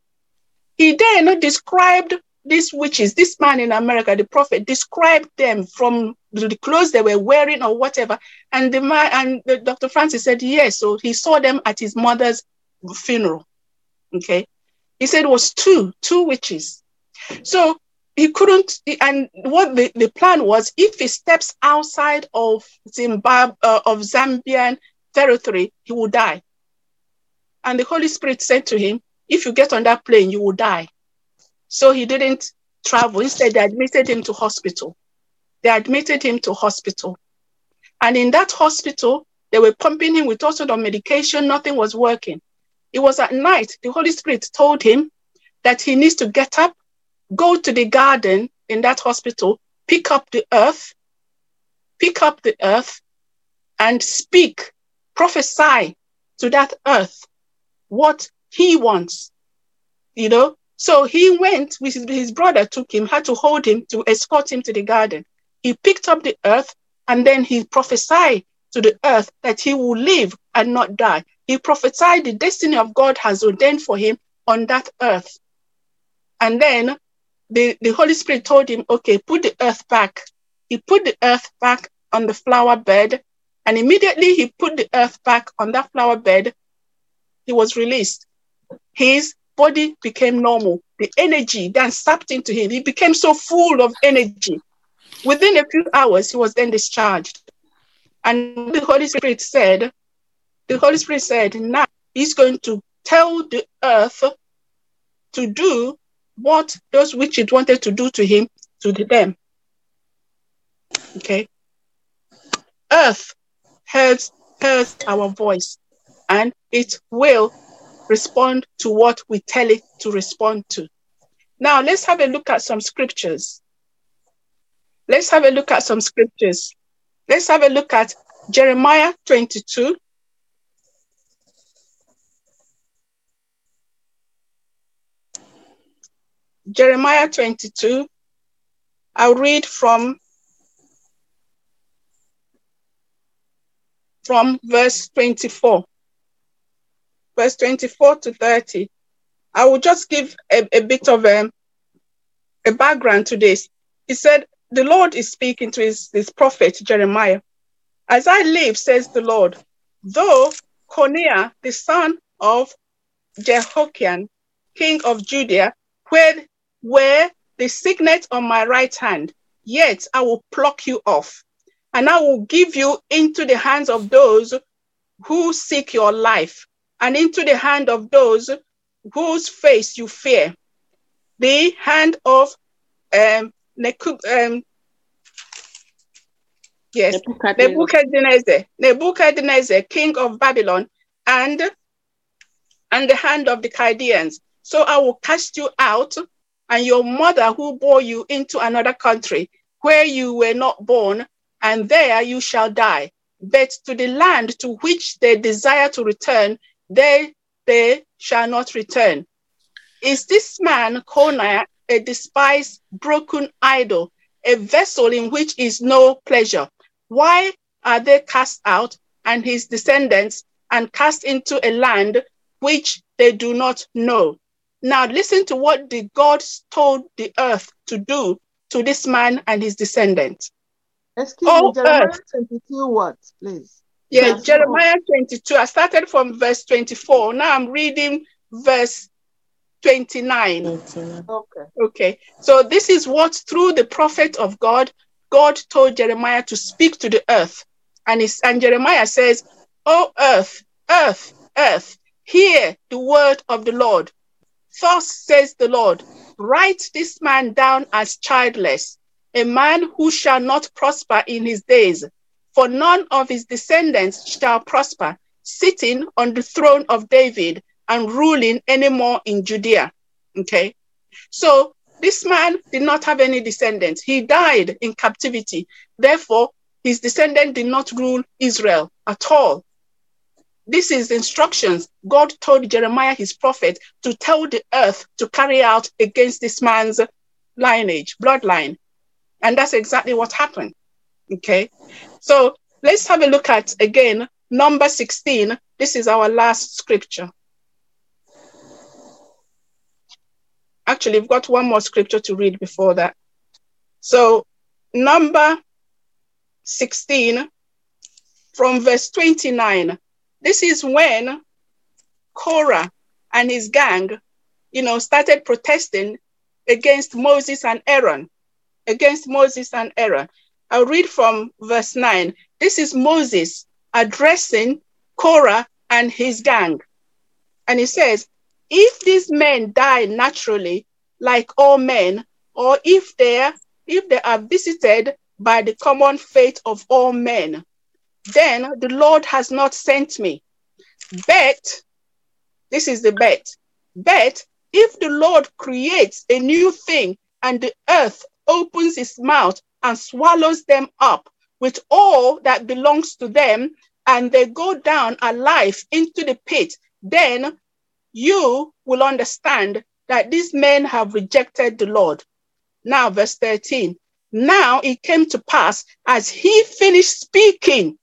He then described these witches, this man in America, the prophet, described them from the clothes they were wearing or whatever. And the man and the, Dr. Francis said yes. So he saw them at his mother's funeral. Okay. He said it was two, two witches. So he couldn't, and what the, the plan was, if he steps outside of Zimbabwe, uh, of Zambian territory, he will die. And the Holy Spirit said to him, if you get on that plane, you will die. So he didn't travel. Instead, they admitted him to hospital. They admitted him to hospital. And in that hospital, they were pumping him with all sort of medication. Nothing was working. It was at night. The Holy Spirit told him that he needs to get up, go to the garden in that hospital, pick up the earth, pick up the earth, and speak, prophesy to that earth what he wants. You know, so he went with his, his brother, took him, had to hold him to escort him to the garden. He picked up the earth and then he prophesied to the earth that he will live and not die. He prophesied the destiny of God has ordained for him on that earth. And then the, the Holy Spirit told him, okay, put the earth back. He put the earth back on the flower bed. And immediately he put the earth back on that flower bed. He was released. His body became normal. The energy then sapped into him. He became so full of energy. Within a few hours, he was then discharged. And the Holy Spirit said, the Holy Spirit said, now he's going to tell the earth to do what those which it wanted to do to him, to them. Okay. Earth hears, hears our voice and it will respond to what we tell it to respond to. Now, let's have a look at some scriptures. Let's have a look at some scriptures. Let's have a look at Jeremiah 22. Jeremiah 22. I'll read from, from verse 24 verse 24 to 30. I will just give a, a bit of a, um, a background to this. He said, The Lord is speaking to his, his prophet Jeremiah. As I live, says the Lord, though Coniah, the son of Jehoiakim, king of Judah, where, where the signet on my right hand, yet I will pluck you off, and I will give you into the hands of those who seek your life, and into the hand of those whose face you fear, the hand of um, um, Yes, Nebuchadnezzar. Nebuchadnezzar, king of Babylon, and and the hand of the Chaldeans. So I will cast you out, and your mother who bore you into another country where you were not born, and there you shall die. But to the land to which they desire to return, they they shall not return. Is this man Coniah a despised, broken idol, a vessel in which is no pleasure? Why are they cast out and his descendants and cast into a land which they do not know? Now listen to what the gods told the earth to do to this man and his descendants. Excuse oh, me, Jeremiah earth. 22 what, please? Yeah, verse Jeremiah 22. I started from verse 24. Now I'm reading verse 29. Okay. Okay. So this is what through the prophet of God, God told Jeremiah to speak to the earth. And, it's, and Jeremiah says, Oh earth, earth, earth, hear the word of the Lord. Thus says the Lord, write this man down as childless, a man who shall not prosper in his days, for none of his descendants shall prosper, sitting on the throne of David and ruling anymore in Judea. Okay. So this man did not have any descendants. He died in captivity. Therefore, his descendant did not rule Israel at all. This is instructions God told Jeremiah, his prophet, to tell the earth to carry out against this man's lineage, bloodline. And that's exactly what happened. Okay. So let's have a look at again number 16. This is our last scripture. Actually, we've got one more scripture to read before that. So, number 16 from verse 29. This is when Korah and his gang, you know, started protesting against Moses and Aaron, against Moses and Aaron. I'll read from verse 9. This is Moses addressing Korah and his gang. And he says, If these men die naturally, like all men, or if they if they are visited by the common fate of all men, then the Lord has not sent me. But, this is the bet, but if the Lord creates a new thing and the earth opens its mouth and swallows them up with all that belongs to them, and they go down alive into the pit, then you will understand that these men have rejected the Lord. Now, verse 13. Now it came to pass as he finished speaking,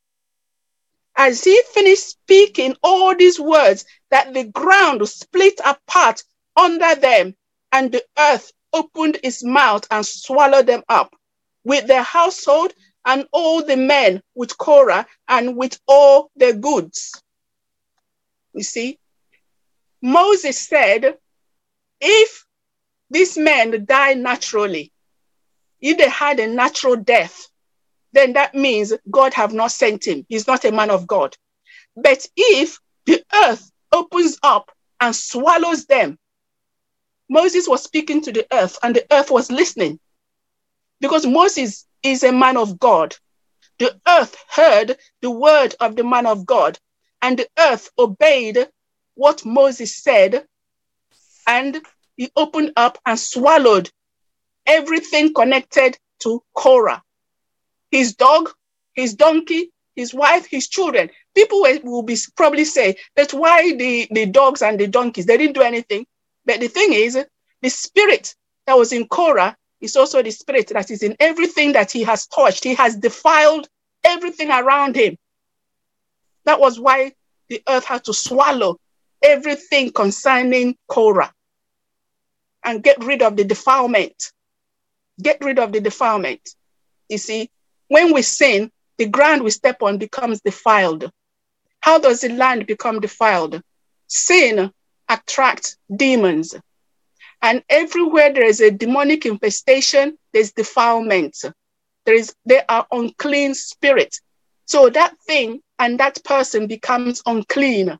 as he finished speaking all these words, that the ground split apart under them, and the earth opened its mouth and swallowed them up with their household and all the men with Korah and with all their goods. You see, Moses said, if these men die naturally, if they had a natural death, then that means God have not sent him. He's not a man of God. But if the earth opens up and swallows them, Moses was speaking to the earth and the earth was listening because Moses is a man of God. The earth heard the word of the man of God, and the earth obeyed what Moses said, and he opened up and swallowed everything connected to Korah his dog, his donkey, his wife, his children. People will be probably say that's why the, the dogs and the donkeys, they didn't do anything. But the thing is, the spirit that was in Korah is also the spirit that is in everything that he has touched. He has defiled everything around him. That was why the earth had to swallow everything concerning Korah and get rid of the defilement. Get rid of the defilement. You see, when we sin, the ground we step on becomes defiled. How does the land become defiled? Sin attracts demons. And everywhere there is a demonic infestation, there's defilement. There is there are unclean spirits. So that thing and that person becomes unclean.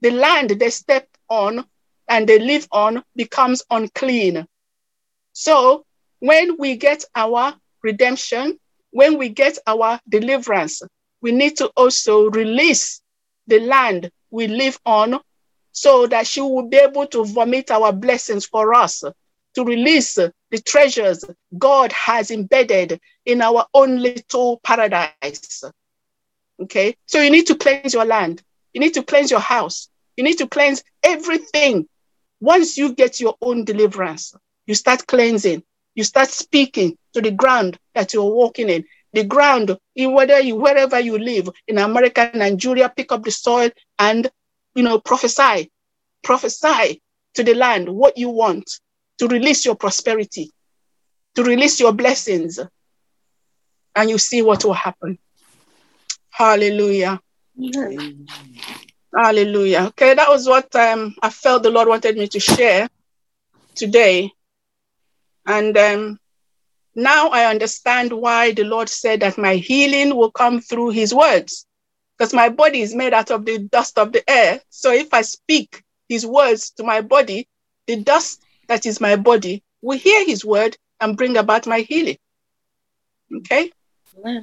The land they step on and they live on becomes unclean. So when we get our redemption, when we get our deliverance, we need to also release the land we live on so that she will be able to vomit our blessings for us, to release the treasures God has embedded in our own little paradise. Okay, so you need to cleanse your land, you need to cleanse your house, you need to cleanse everything. Once you get your own deliverance, you start cleansing, you start speaking to the ground that you're walking in. The ground, whether you wherever you live in America, Nigeria, pick up the soil and you know prophesy, prophesy to the land what you want to release your prosperity, to release your blessings, and you see what will happen. Hallelujah. Hallelujah. Okay, that was what um, I felt the Lord wanted me to share today. And um, now I understand why the Lord said that my healing will come through his words. Because my body is made out of the dust of the air. So if I speak his words to my body, the dust that is my body will hear his word and bring about my healing. Okay?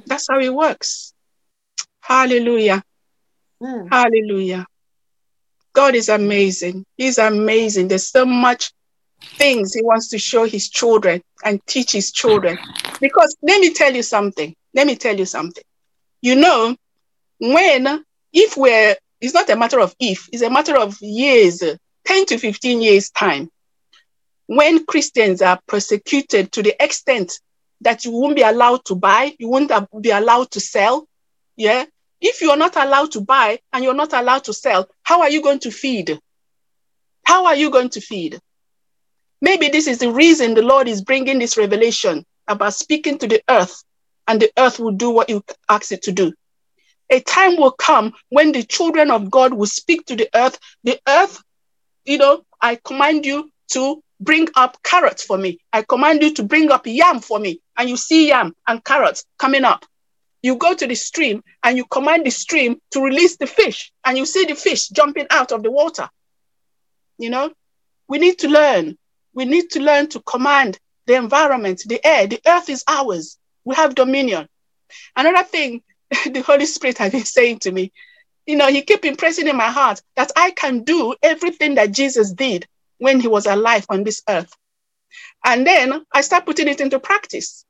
That's how it works. Hallelujah. Hallelujah. God is amazing. He's amazing. There's so much things he wants to show his children and teach his children. Because let me tell you something. Let me tell you something. You know, when, if we're, it's not a matter of if, it's a matter of years, 10 to 15 years' time. When Christians are persecuted to the extent that you won't be allowed to buy, you won't be allowed to sell, yeah. If you're not allowed to buy and you're not allowed to sell, how are you going to feed? How are you going to feed? Maybe this is the reason the Lord is bringing this revelation about speaking to the earth, and the earth will do what you ask it to do. A time will come when the children of God will speak to the earth. The earth, you know, I command you to bring up carrots for me. I command you to bring up yam for me. And you see yam and carrots coming up. You go to the stream and you command the stream to release the fish, and you see the fish jumping out of the water. You know, we need to learn we need to learn to command the environment, the air. The earth is ours. We have dominion. Another thing <laughs> the Holy Spirit has been saying to me, you know, he kept impressing in my heart that I can do everything that Jesus did when he was alive on this earth. And then I start putting it into practice.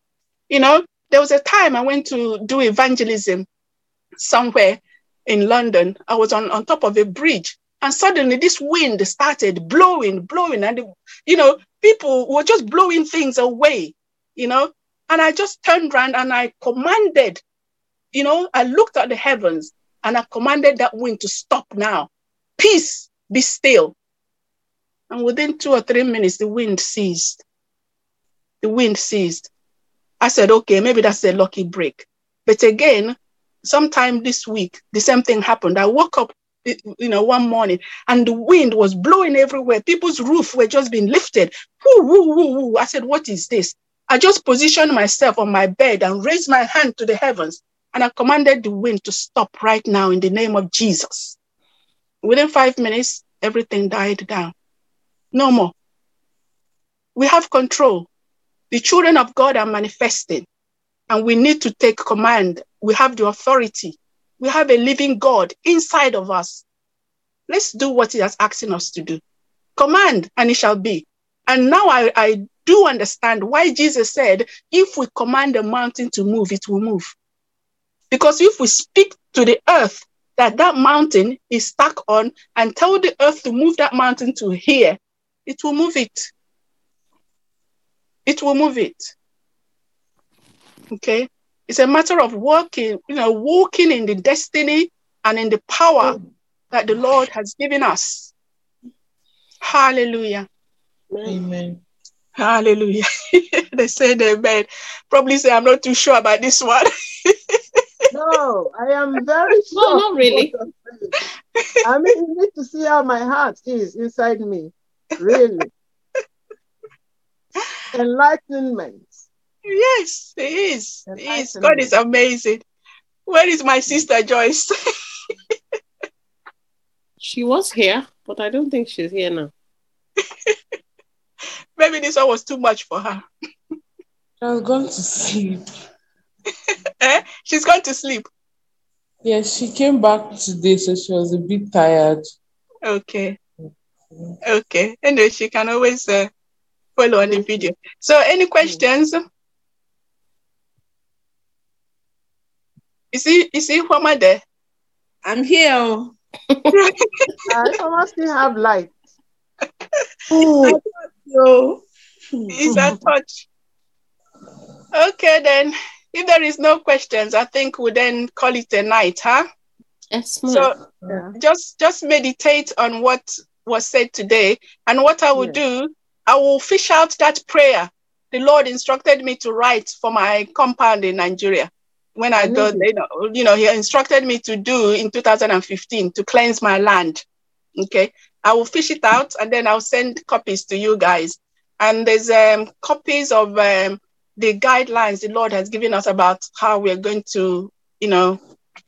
You know, there was a time I went to do evangelism somewhere in London. I was on, on top of a bridge and suddenly this wind started blowing, blowing, and you know, people were just blowing things away, you know. And I just turned around and I commanded, you know, I looked at the heavens and I commanded that wind to stop now. Peace, be still. And within two or three minutes, the wind ceased. The wind ceased. I said, okay, maybe that's a lucky break. But again, sometime this week, the same thing happened. I woke up you know, one morning, and the wind was blowing everywhere. People's roof were just being lifted. Woo, woo, woo, woo. I said, What is this? I just positioned myself on my bed and raised my hand to the heavens, and I commanded the wind to stop right now in the name of Jesus. Within five minutes, everything died down. No more. We have control. The children of God are manifesting, and we need to take command. We have the authority we have a living God inside of us. Let's do what He has asking us to do. Command, and it shall be. And now I, I do understand why Jesus said, if we command a mountain to move, it will move. Because if we speak to the earth that that mountain is stuck on and tell the earth to move that mountain to here, it will move it. It will move it. Okay. It's a matter of working, you know, walking in the destiny and in the power that the Lord has given us. Hallelujah. Amen. Hallelujah. <laughs> they said amen. Probably say I'm not too sure about this one. <laughs> no, I am very sure. <laughs> No, not really. I mean, you need to see how my heart is inside me. Really. Enlightenment. Yes, he is. He. God is amazing. Where is my sister Joyce? <laughs> she was here, but I don't think she's here now. <laughs> Maybe this one was too much for her. I was going to sleep. <laughs> She's gone to sleep. Yes, she came back today, so she was a bit tired. Okay. Okay. Anyway, she can always uh, follow on the video. So, any questions? Is he is he Wama there? I'm here. <laughs> I almost still have light. Oh, so, He's a touch. Okay, then. If there is no questions, I think we'll then call it a night, huh? Yes. So Yeah. just just meditate on what was said today. And what I will Yeah. do, I will fish out that prayer the Lord instructed me to write for my compound in Nigeria. When I I do, you know, you know, He instructed me to do in 2015 to cleanse my land. Okay, I will fish it out and then I'll send copies to you guys. And there's um, copies of um, the guidelines the Lord has given us about how we're going to, you know,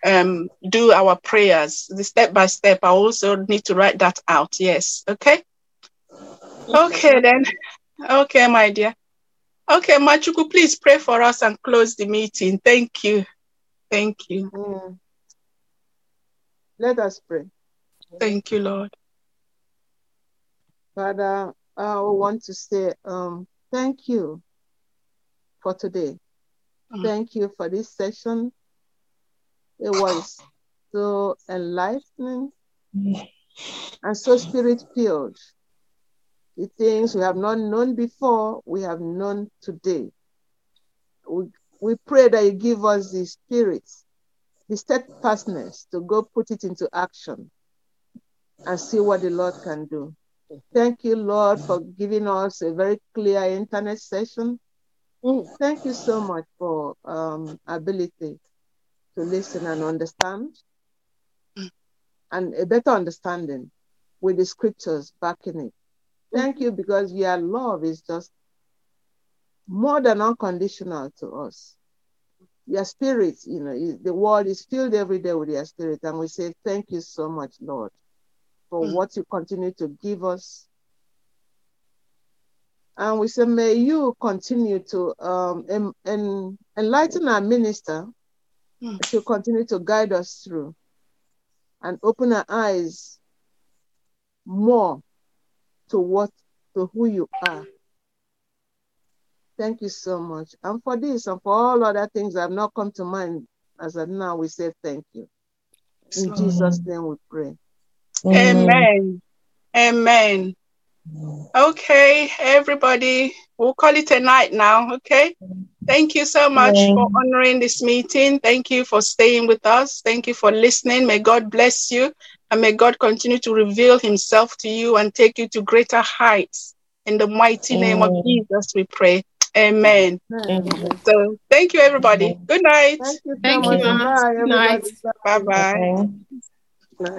um, do our prayers, the step by step. I also need to write that out. Yes. Okay. Okay then. Okay, my dear. Okay, Machuku, please pray for us and close the meeting. Thank you. Thank you. Mm. Let us pray. Thank you, Lord. Father, I want to say um, thank you for today. Mm. Thank you for this session. It was so enlightening <laughs> and so spirit filled. The things we have not known before, we have known today. We, we pray that you give us the spirit, the steadfastness to go put it into action and see what the Lord can do. Thank you, Lord, for giving us a very clear internet session. Mm. Thank you so much for um, ability to listen and understand, and a better understanding with the scriptures backing it. Thank you because your love is just more than unconditional to us. Your spirit, you know, is- the world is filled every day with your spirit, and we say thank you so much, Lord, for Mm. what you continue to give us. And we say, may you continue to um, en- en- enlighten our minister Mm. to continue to guide us through and open our eyes more to what to who you are. Thank you so much. And for this and for all other things that have not come to mind as of now, we say thank you. In Jesus' name we pray. Amen. Amen. Okay, everybody, we'll call it a night now. Okay. Thank you so much for honoring this meeting. Thank you for staying with us. Thank you for listening. May God bless you and may God continue to reveal himself to you and take you to greater heights. In the mighty name of Jesus, we pray. Amen. Amen. So thank you, everybody. Good night. Thank you so Thank much. you. Bye, Good night. Bye bye. Bye.